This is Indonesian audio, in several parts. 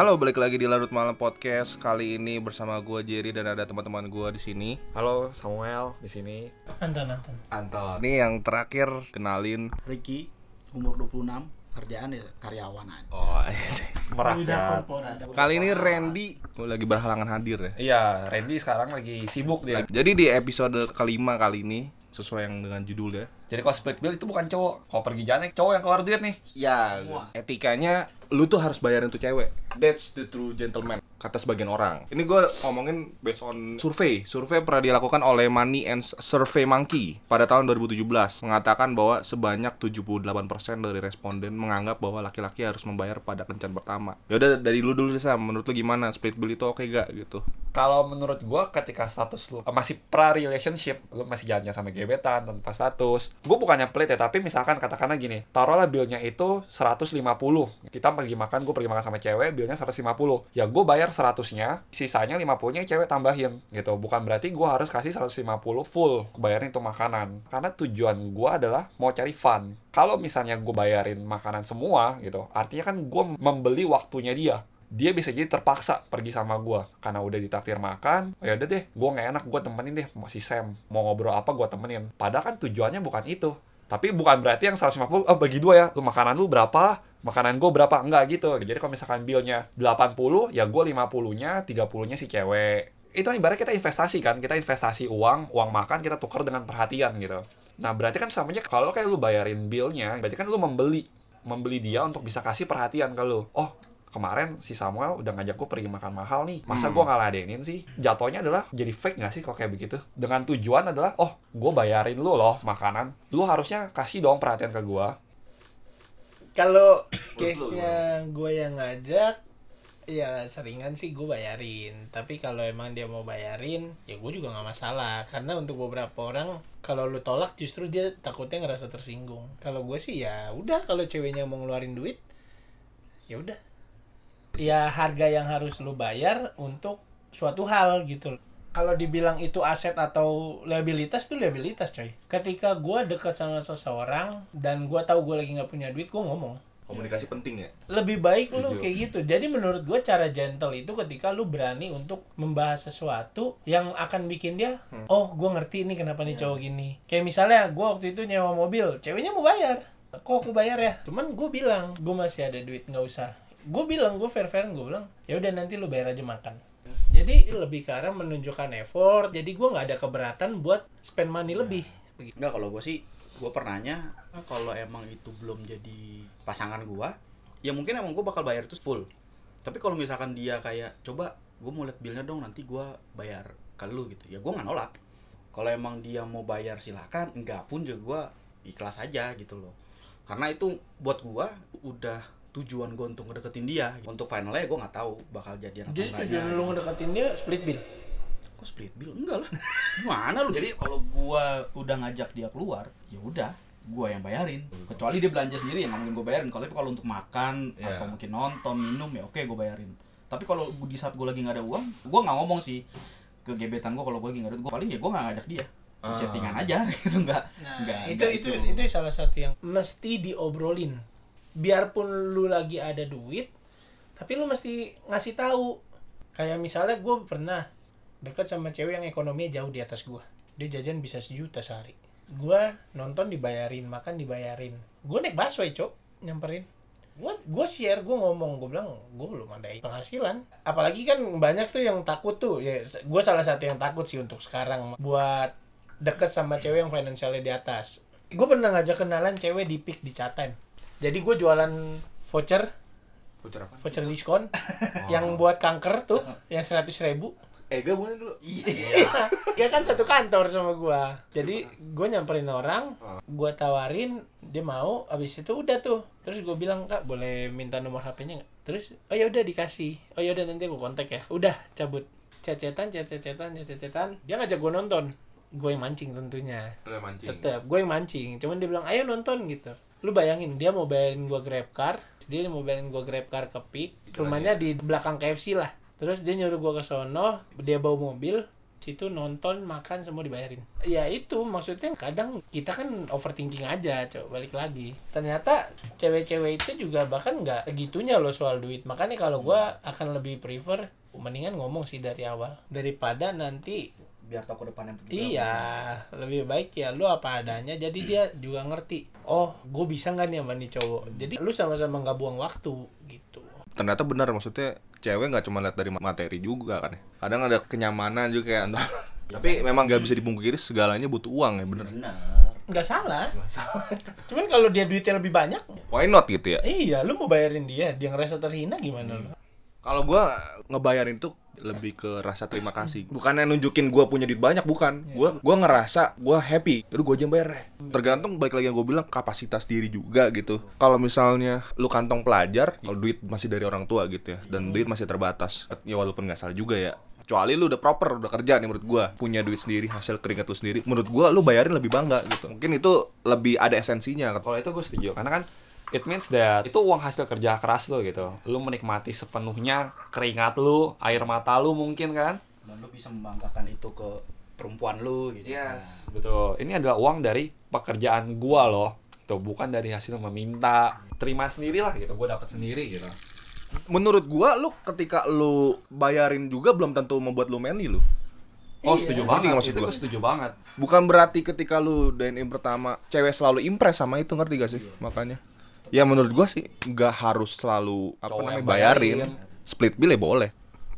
Halo, balik lagi di Larut Malam Podcast. Kali ini bersama gua Jerry dan ada teman-teman gua di sini. Halo Samuel di sini. Anton Anton Anton. Ini yang terakhir kenalin. Ricky umur 26 kerjaan ya karyawan aja Oh, Udah Merakyat. korporat Kali ini Randy lagi berhalangan hadir ya. Iya, Randy sekarang lagi sibuk dia. Jadi di episode kelima kali ini sesuai yang dengan judul ya. Jadi kalau split bill itu bukan cowok. Kalau pergi jalan cowok yang keluar duit nih. Ya, etikanya lu tuh harus bayarin tuh cewek. That's the true gentleman kata sebagian orang. Ini gue ngomongin based on survei. Survei pernah dilakukan oleh Money and Survey Monkey pada tahun 2017 mengatakan bahwa sebanyak 78% dari responden menganggap bahwa laki-laki harus membayar pada kencan pertama. Ya udah dari lu dulu sih menurut lu gimana split bill itu oke gak gitu? Kalau menurut gua ketika status lu eh, masih pra relationship, lu masih jalannya sama gebetan tanpa status. Gua bukannya pelit ya, tapi misalkan katakanlah gini, taruhlah billnya itu 150. Kita pergi makan, gua pergi makan sama cewek, billnya 150. Ya gua bayar 100-nya, sisanya 50-nya cewek tambahin gitu. Bukan berarti gua harus kasih 150 full bayarin untuk makanan. Karena tujuan gua adalah mau cari fun. Kalau misalnya gue bayarin makanan semua gitu, artinya kan gue membeli waktunya dia dia bisa jadi terpaksa pergi sama gua karena udah ditakdir makan oh ya udah deh gua nggak enak gua temenin deh masih Sam mau ngobrol apa gua temenin padahal kan tujuannya bukan itu tapi bukan berarti yang 150 oh bagi dua ya lu makanan lu berapa? Makanan gua berapa? Enggak gitu. Jadi kalau misalkan billnya 80 ya gua 50 nya 30 nya si cewek. Itu ibarat kita investasi kan kita investasi uang uang makan kita tukar dengan perhatian gitu. Nah berarti kan samanya kalau kayak lu bayarin billnya berarti kan lu membeli membeli dia untuk bisa kasih perhatian ke lu. Oh kemarin si Samuel udah ngajak gue pergi makan mahal nih. Masa gue nggak ladenin sih? Jatuhnya adalah jadi fake nggak sih kalau kayak begitu? Dengan tujuan adalah oh gue bayarin lu loh makanan. Lu harusnya kasih dong perhatian ke gue Kalau case-nya gue yang ngajak Ya seringan sih gue bayarin. Tapi kalau emang dia mau bayarin Ya gue juga nggak masalah. Karena untuk beberapa orang Kalau lu tolak justru dia takutnya ngerasa tersinggung. Kalau gue sih ya udah. Kalau ceweknya mau ngeluarin duit Ya udah Ya harga yang harus lu bayar Untuk suatu hal gitu. Kalau dibilang itu aset atau liabilitas tuh liabilitas coy. Ketika gue dekat sama seseorang dan gue tahu gue lagi nggak punya duit gue ngomong. Komunikasi penting ya. lebih baik lu kayak gitu. Jadi menurut gue cara gentle itu ketika lu berani untuk membahas sesuatu yang akan bikin dia oh gue ngerti nih kenapa nih cowok gini. Kayak misalnya gue waktu itu nyewa mobil ceweknya mau bayar. Kok aku bayar ya? Cuman gue bilang gue masih ada duit nggak usah gue bilang gue fair fair gue bilang ya udah nanti lu bayar aja makan. Jadi lebih ke arah menunjukkan effort. Jadi gue nggak ada keberatan buat spend money lebih. Begitu. Enggak kalau gue sih gue pernahnya kalau emang itu belum jadi pasangan gue ya mungkin emang gue bakal bayar itu full. Tapi kalau misalkan dia kayak coba gue mau liat billnya dong nanti gue bayar ke lu gitu. Ya gue nggak nolak. Kalau emang dia mau bayar silakan. Enggak pun juga gue ikhlas aja gitu loh. Karena itu buat gue udah tujuan gue untuk ngedeketin dia untuk finalnya gue nggak tahu bakal jadian atau jadi tujuan lu ngedeketin dia split bill kok split bill enggak lah gimana lu Jadi kalau gua udah ngajak dia keluar, ya udah gua yang bayarin. Kecuali dia belanja sendiri ya nggak mungkin gua bayarin. Kalau itu kalau untuk makan Iya. atau mungkin nonton, minum ya oke gua bayarin. Tapi kalau di saat gua lagi nggak ada uang, gua nggak ngomong sih ke gebetan gua kalau gua lagi nggak ada. Gua paling ya gua nggak ngajak dia. Ah. Chattingan aja gitu nggak Nah, nggak itu nggak itu itu salah satu yang mesti diobrolin. Biarpun lu lagi ada duit, tapi lu mesti ngasih tahu. Kayak misalnya gue pernah deket sama cewek yang ekonominya jauh di atas gue. Dia jajan bisa sejuta sehari. Gue nonton dibayarin, makan dibayarin. Gue naik busway, cok, nyamperin. Gue gue share, gue ngomong, gue bilang gue belum ada penghasilan. Apalagi kan banyak tuh yang takut tuh. Ya, gue salah satu yang takut sih untuk sekarang buat deket sama cewek yang finansialnya di atas. Gue pernah ngajak kenalan cewek di pick di chat time. Jadi gue jualan voucher, Voucher apa? voucher diskon, yang buat kanker tuh, yang seratus ribu. Ega boleh dulu. Dia kan satu kantor sama gua. Jadi gue nyamperin orang, gua tawarin, dia mau, abis itu udah tuh. Terus gue bilang, "Kak, boleh minta nomor HP-nya nggak?" Terus, "Oh ya udah dikasih. Oh ya udah nanti gue kontak ya." Udah, cabut. Cecetan, cecetan, cecetan. Dia ngajak gue nonton. Gue yang mancing tentunya. Udah mancing. Tetep, gue yang mancing. Cuman dia bilang, "Ayo nonton" gitu. Lu bayangin, dia mau bayarin gua Grab car, dia mau bayarin gua Grab car ke Pik, rumahnya di belakang KFC lah. Terus dia nyuruh gua ke sono, dia bawa mobil, situ nonton makan semua dibayarin. Ya itu maksudnya kadang kita kan overthinking aja coba balik lagi. Ternyata cewek-cewek itu juga bahkan nggak segitunya loh soal duit. Makanya kalau gua akan lebih prefer mendingan ngomong sih dari awal. Daripada nanti biar tau ke depannya juga Iya, lebih baik ya lu apa adanya. Jadi dia juga ngerti. Oh, gue bisa nggak nih sama nih cowok. Jadi lu sama-sama nggak buang waktu gitu. ternyata benar maksudnya cewek nggak cuma lihat dari materi juga kan ya kadang ada kenyamanan juga kayak tapi memang nggak bisa dipungkiri segalanya butuh uang ya bener benar Nggak salah. Cuman kalau dia duitnya lebih banyak, why not gitu ya iya, lu mau bayarin dia, dia ngerasa terhina gimana lu? kalau gua ngebayarin tuh lebih ke rasa terima kasih. Bukannya nunjukin gua punya duit banyak bukan. Gua gua ngerasa gua happy. Jadi gua aja yang bayar deh. Tergantung baik lagi yang gue bilang kapasitas diri juga gitu. Kalau misalnya lu kantong pelajar kalau duit masih dari orang tua gitu ya dan duit masih terbatas ya walaupun nggak salah juga ya. Kecuali lu udah proper udah kerja nih menurut gua. Punya duit sendiri hasil keringat lu sendiri menurut gua lu bayarin lebih bangga gitu. Mungkin itu lebih ada esensinya. Kalau itu gue setuju. Karena kan it means that itu uang hasil kerja keras lo gitu. Lu menikmati sepenuhnya keringat lu, air mata lu mungkin kan? dan lu bisa membanggakan itu ke perempuan lu gitu Yes, betul. Ini adalah uang dari pekerjaan gua loh. Itu bukan dari hasil meminta. Terima sendiri lah gitu. Gua dapat sendiri gitu. menurut gua lu ketika lu bayarin juga belum tentu membuat lu manly lu Oh, Iya. setuju Ngerti banget. nggak maksud Itu gua? gue setuju banget. bukan berarti ketika lu dine in pertama cewek selalu impress sama itu ngerti gak sih makanya ya menurut gua sih nggak harus selalu apa Cowok namanya bayarin. bayarin. split bill ya boleh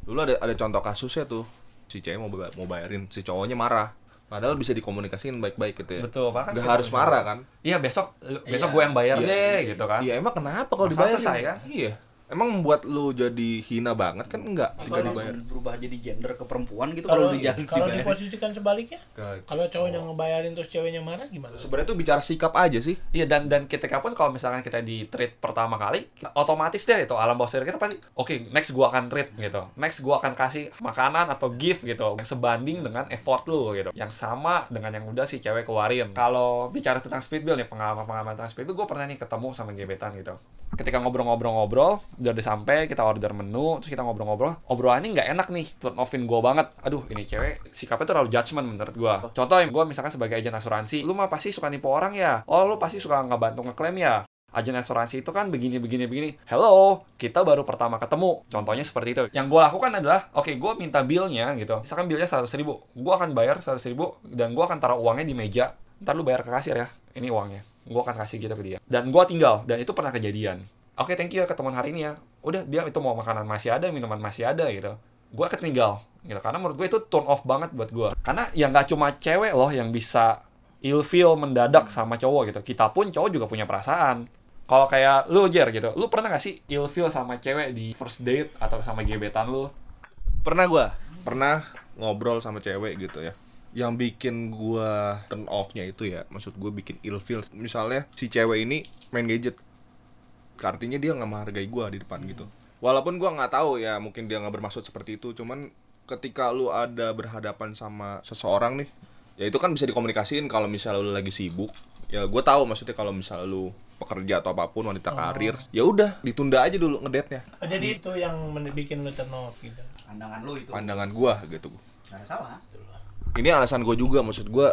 dulu ada ada contoh kasusnya tuh si cewek mau mau bayarin si cowoknya marah padahal bisa dikomunikasiin baik-baik gitu ya Betul, bahkan nggak bisa harus marah kan Iya, besok besok Iya. gue yang bayar Iya. deh gitu kan. iya emang kenapa kalau dibayar selesai, kan? iya emang membuat lu jadi hina banget kan? Enggak Apa tinggal langsung dibayar berubah jadi gender ke perempuan gitu Kalau kalau di jalan kalau diposisikan sebaliknya, kalau cowoknya ngebayarin terus ceweknya marah gimana? sebenarnya tuh bicara sikap aja sih. Iya dan dan ketika pun kalau misalkan kita di treat pertama kali otomatis deh itu alam bawah sadar kita pasti oke next gua akan treat gitu. Next gua akan kasih makanan atau gift gitu. Yang sebanding dengan effort lu gitu. Yang sama dengan yang udah si cewek keluarin. Kalau bicara tentang speed bill nih pengalaman pengalaman tentang speed bill gue pernah nih ketemu sama gebetan gitu. Ketika ngobrol-ngobrol-ngobrol udah udah sampai kita order menu terus kita ngobrol-ngobrol obrolannya nggak enak nih turn offin gue banget. Aduh ini cewek sikapnya tuh terlalu judgement menurut gue contoh yang gue misalkan sebagai agen asuransi lu mah pasti suka nipu orang ya? Oh lu pasti suka nggak bantu ngeklaim ya? Agen asuransi itu kan begini begini begini. Hello kita baru pertama ketemu. Contohnya seperti itu. Yang gue lakukan adalah oke gue minta billnya gitu. Misalkan billnya seratus ribu gue akan bayar seratus ribu dan gue akan taruh uangnya di meja. Ntar lu bayar ke kasir ya ini uangnya. Gue akan kasih gitu ke dia. Dan gue tinggal dan itu pernah kejadian oke thank you ya ketemuan hari ini ya. Udah dia itu mau makanan masih ada minuman masih ada gitu. Gue ketinggal gitu karena menurut gue itu turn off banget buat gue karena ya nggak cuma cewek loh yang bisa ilfeel mendadak sama cowok gitu. Kita pun cowok juga punya perasaan. Kalau kayak lu Jer gitu lu pernah gak sih ilfeel sama cewek di first date atau sama gebetan lu? Pernah gua. Pernah ngobrol sama cewek gitu ya. Yang bikin gua turn off-nya itu ya maksud gua bikin ilfeel misalnya si cewek ini main gadget artinya dia nggak menghargai gua di depan gitu. Walaupun gua nggak tahu ya mungkin dia nggak bermaksud seperti itu. Cuman ketika lu ada berhadapan sama seseorang nih ya itu kan bisa dikomunikasiin. Kalau misalnya lu lagi sibuk ya gue tahu maksudnya kalau misalnya lu pekerja atau apa pun wanita karir ya udah ditunda aja dulu ngedate-nya. Oh, jadi itu yang bikin lu turn off gitu. pandangan lu itu. Pandangan gua gitu. Nggak ada salah. Ini alasan gue juga maksud gue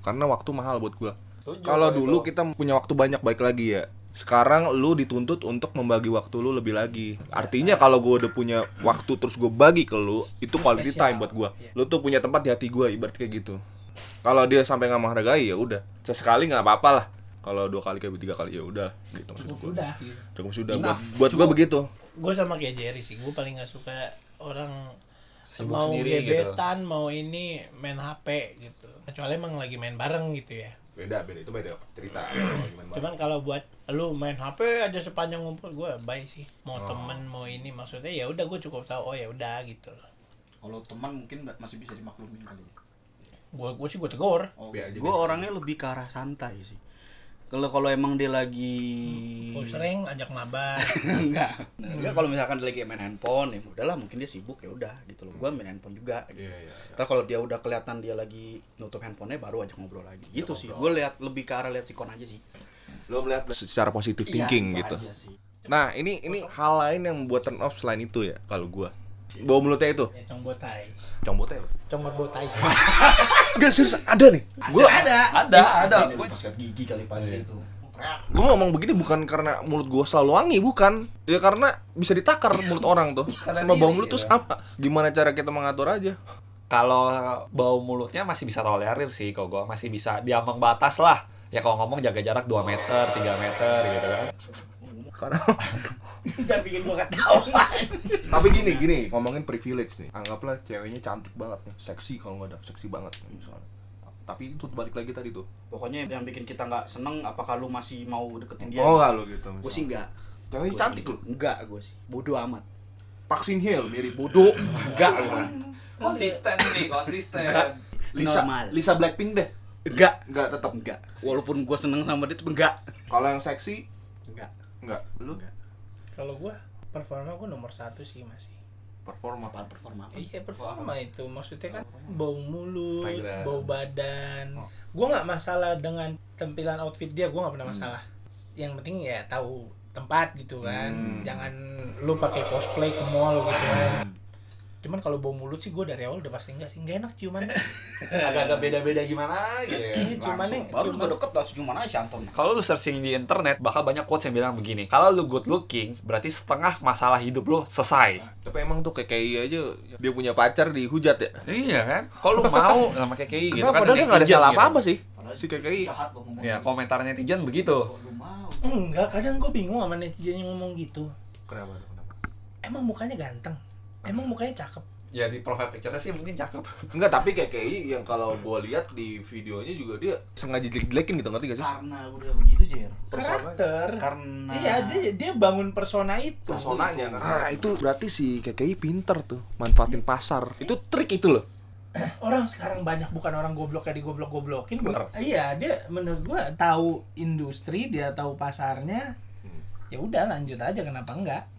karena waktu mahal buat gue Setuju. Kalau kalau dulu itu. kita punya waktu banyak baik lagi ya sekarang lu dituntut untuk membagi waktu lu lebih lagi artinya kalau gue udah punya waktu terus gue bagi ke lu itu quality time buat gue Iya. lu tuh punya tempat di hati gue ibarat kayak gitu kalau dia sampai nggak menghargai ya udah sesekali nggak apa-apa lah kalau dua kali kayak tiga kali ya udah gitu maksud Cukup gua. sudah gitu. cukup sudah buat, Enough. buat gue begitu Gue sama kayak Jerry sih, gue paling nggak suka orang Sibuk mau sendiri gitu. gebetan, mau ini main HP gitu. Kecuali emang lagi main bareng gitu ya. Beda beda itu beda cerita Cuman kalau buat lu main HP aja sepanjang ngumpul gue baik sih. Mau Oh. temen mau ini maksudnya ya udah gue cukup tahu oh ya udah gitu loh. kalau teman mungkin masih bisa dimaklumin kali ya. Gue gue sih gue tegur. oh, gue orangnya lebih ke arah santai sih kalau kalau emang dia lagi Gue sering ajak mabar. enggak enggak kalau misalkan dia lagi main handphone ya udahlah mungkin dia sibuk ya udah gitu loh gue main handphone juga gitu. Iya, iya, iya. Ntar kalau dia udah kelihatan dia lagi nutup handphonenya baru ajak ngobrol lagi gitu sih gue lihat lebih ke arah lihat sikon aja sih lo melihat secara positif Iya, thinking itu gitu. Nah, ini ini hal lain yang membuat turn off selain itu ya kalau gua. Bau mulutnya itu. Ya, cong botai. Combotnya apa? Cong botai. Enggak serius ada nih. Gua ada. Ada, ada. Pas sikat gigi kali pagi itu. gua ngomong begini bukan karena mulut gua selalu wangi, bukan. Ya karena bisa ditakar mulut orang tuh. Sama bau mulut tuh sama. Gimana cara kita mengatur aja? Kalau bau mulutnya masih bisa tolerir sih kalau gua masih bisa di ambang batas lah. Ya kalau ngomong jaga jarak 2 meter, 3 meter gitu kan. Karena Jangan bikin gua ketawa. tapi gini gini ngomongin privilege nih. Anggaplah ceweknya cantik banget nih, seksi kalau nggak ada, seksi banget misalnya. Tapi itu balik lagi tadi tuh. Pokoknya yang bikin kita nggak seneng apakah lu masih mau deketin dia? Oh enggak lo gitu. Gue sih enggak. Ceweknya cantik loh. Enggak gue sih. Bodoh amat. Vaksin Hill mirip Bodoh. Enggak gua. Konsisten nih, konsisten. Lisa Normal. Lisa Blackpink deh. Enggak. Enggak tetap. Enggak. Walaupun gue seneng sama dia tuh enggak. Kalau yang seksi Enggak. Lu Enggak. Kalau gua performa gua nomor satu sih masih. performa Apaan performa apa? Iya performa itu maksudnya kan bau mulut, Fragrance. bau badan. Oh. Gua nggak masalah dengan tampilan outfit dia, gua nggak pernah masalah. Yang penting ya tahu tempat gitu kan. Hmm. Jangan lu pakai cosplay ke mall gitu kan. Cuman kalau bau mulut sih gua dari awal udah pasti enggak sih. Enggak enak ciuman. Agak-agak beda-beda gimana gitu ya. Ini ciumannya Baru ciuman- juga deket dah ciuman aja Anton. Kalau lu searching di internet, bakal banyak quotes yang bilang begini. Kalau lu good looking, berarti setengah masalah hidup lu selesai. Tapi emang tuh kayak KI aja dia punya pacar dihujat ya. Iya kan? Kalau lu mau sama KKI gitu Kenapa? kan. Padahal dia nggak ada salah gitu. apa-apa sih. Si KKI. Ya, komentar netizen begitu. Enggak, kadang gue bingung sama netizen yang ngomong gitu. Kenapa? Kenapa? Emang mukanya ganteng? Emang mukanya cakep? Ya di profile picture sih mungkin cakep. Enggak, tapi kayak KKI yang kalau gua lihat di videonya juga dia sengaja jelek-jelekin gitu ngerti gak sih? Karena udah begitu, Jer. Karakter. Karena Iya, dia, dia bangun persona itu. Personanya kan. Ah, itu berarti si KKI pinter tuh manfaatin pasar. Itu trik itu loh. Orang sekarang banyak bukan orang goblok kayak digoblok-goblokin. Bener. Iya, dia menurut gua tahu industri, dia tahu pasarnya. Ya udah lanjut aja kenapa enggak?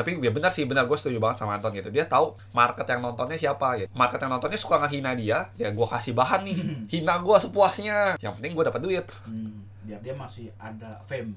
Tapi ya benar sih, benar gue setuju banget sama Anton gitu. Dia tahu market yang nontonnya siapa gitu. Market yang nontonnya suka ngehina dia, ya gue kasih bahan nih. Hina gue sepuasnya. Yang penting gue dapat duit. Hmm, biar dia masih ada fame.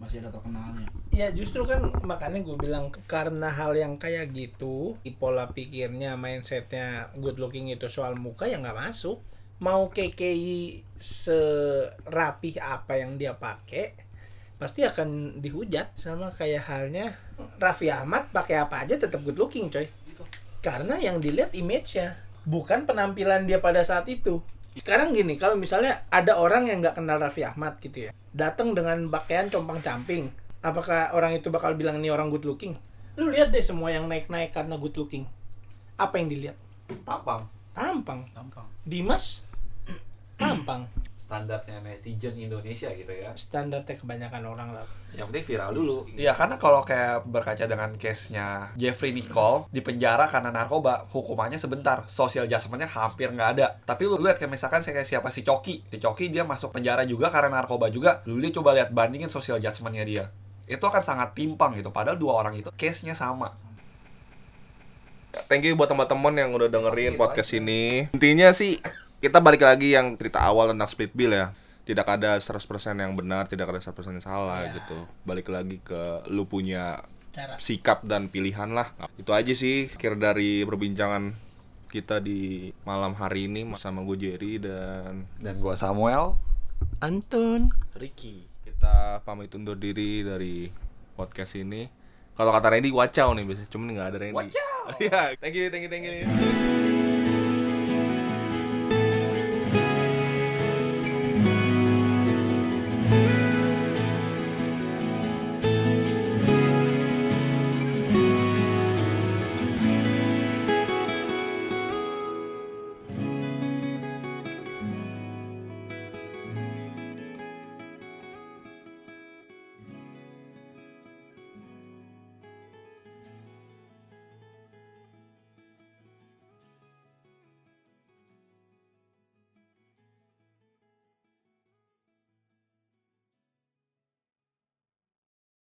Masih ada terkenalnya. Ya justru kan makanya gue bilang karena hal yang kayak gitu, di pola pikirnya, mindsetnya good looking itu soal muka ya nggak masuk. Mau KKI serapih apa yang dia pakai, pasti akan dihujat sama kayak halnya Raffi Ahmad pakai apa aja tetap good looking coy. Karena yang dilihat image-nya, bukan penampilan dia pada saat itu. Sekarang gini, kalau misalnya ada orang yang nggak kenal Raffi Ahmad gitu ya, datang dengan pakaian compang-camping, apakah orang itu bakal bilang ini orang good looking? Lu lihat deh semua yang naik-naik karena good looking. Apa yang dilihat? Tampang. Tampang. Gampang. Dimas tampang. Standarnya netizen Indonesia gitu ya. Standarnya kebanyakan orang lah. Yang penting viral dulu. Iya, karena kalau kayak berkaca dengan case-nya Jeffrey Nicole di penjara karena narkoba, hukumannya sebentar, social adjustment-nya hampir nggak ada. Tapi lu lihat kayak misalkan kayak siapa si Coki, si Coki dia masuk penjara juga karena narkoba juga. Lu dia coba lihat bandingin social adjustment-nya dia. Itu akan sangat timpang gitu. Padahal dua orang itu case-nya sama. Thank you buat teman-teman yang udah dengerin podcast ini. Intinya sih kita balik lagi yang cerita awal tentang split bill ya. Tidak ada 100% yang benar, tidak ada 100% yang salah Ya. gitu. Balik lagi ke lu punya Cara. sikap dan pilihan lah. Itu aja sih kira dari perbincangan kita di malam hari ini sama gue Jerry dan Dan gua Samuel, Anton. Ricky. kita pamit undur diri dari podcast ini. Kalau kata Randy wacau nih biasanya, cuman nggak ada Randy. Wacau. Iya, thank you, thank you, thank you.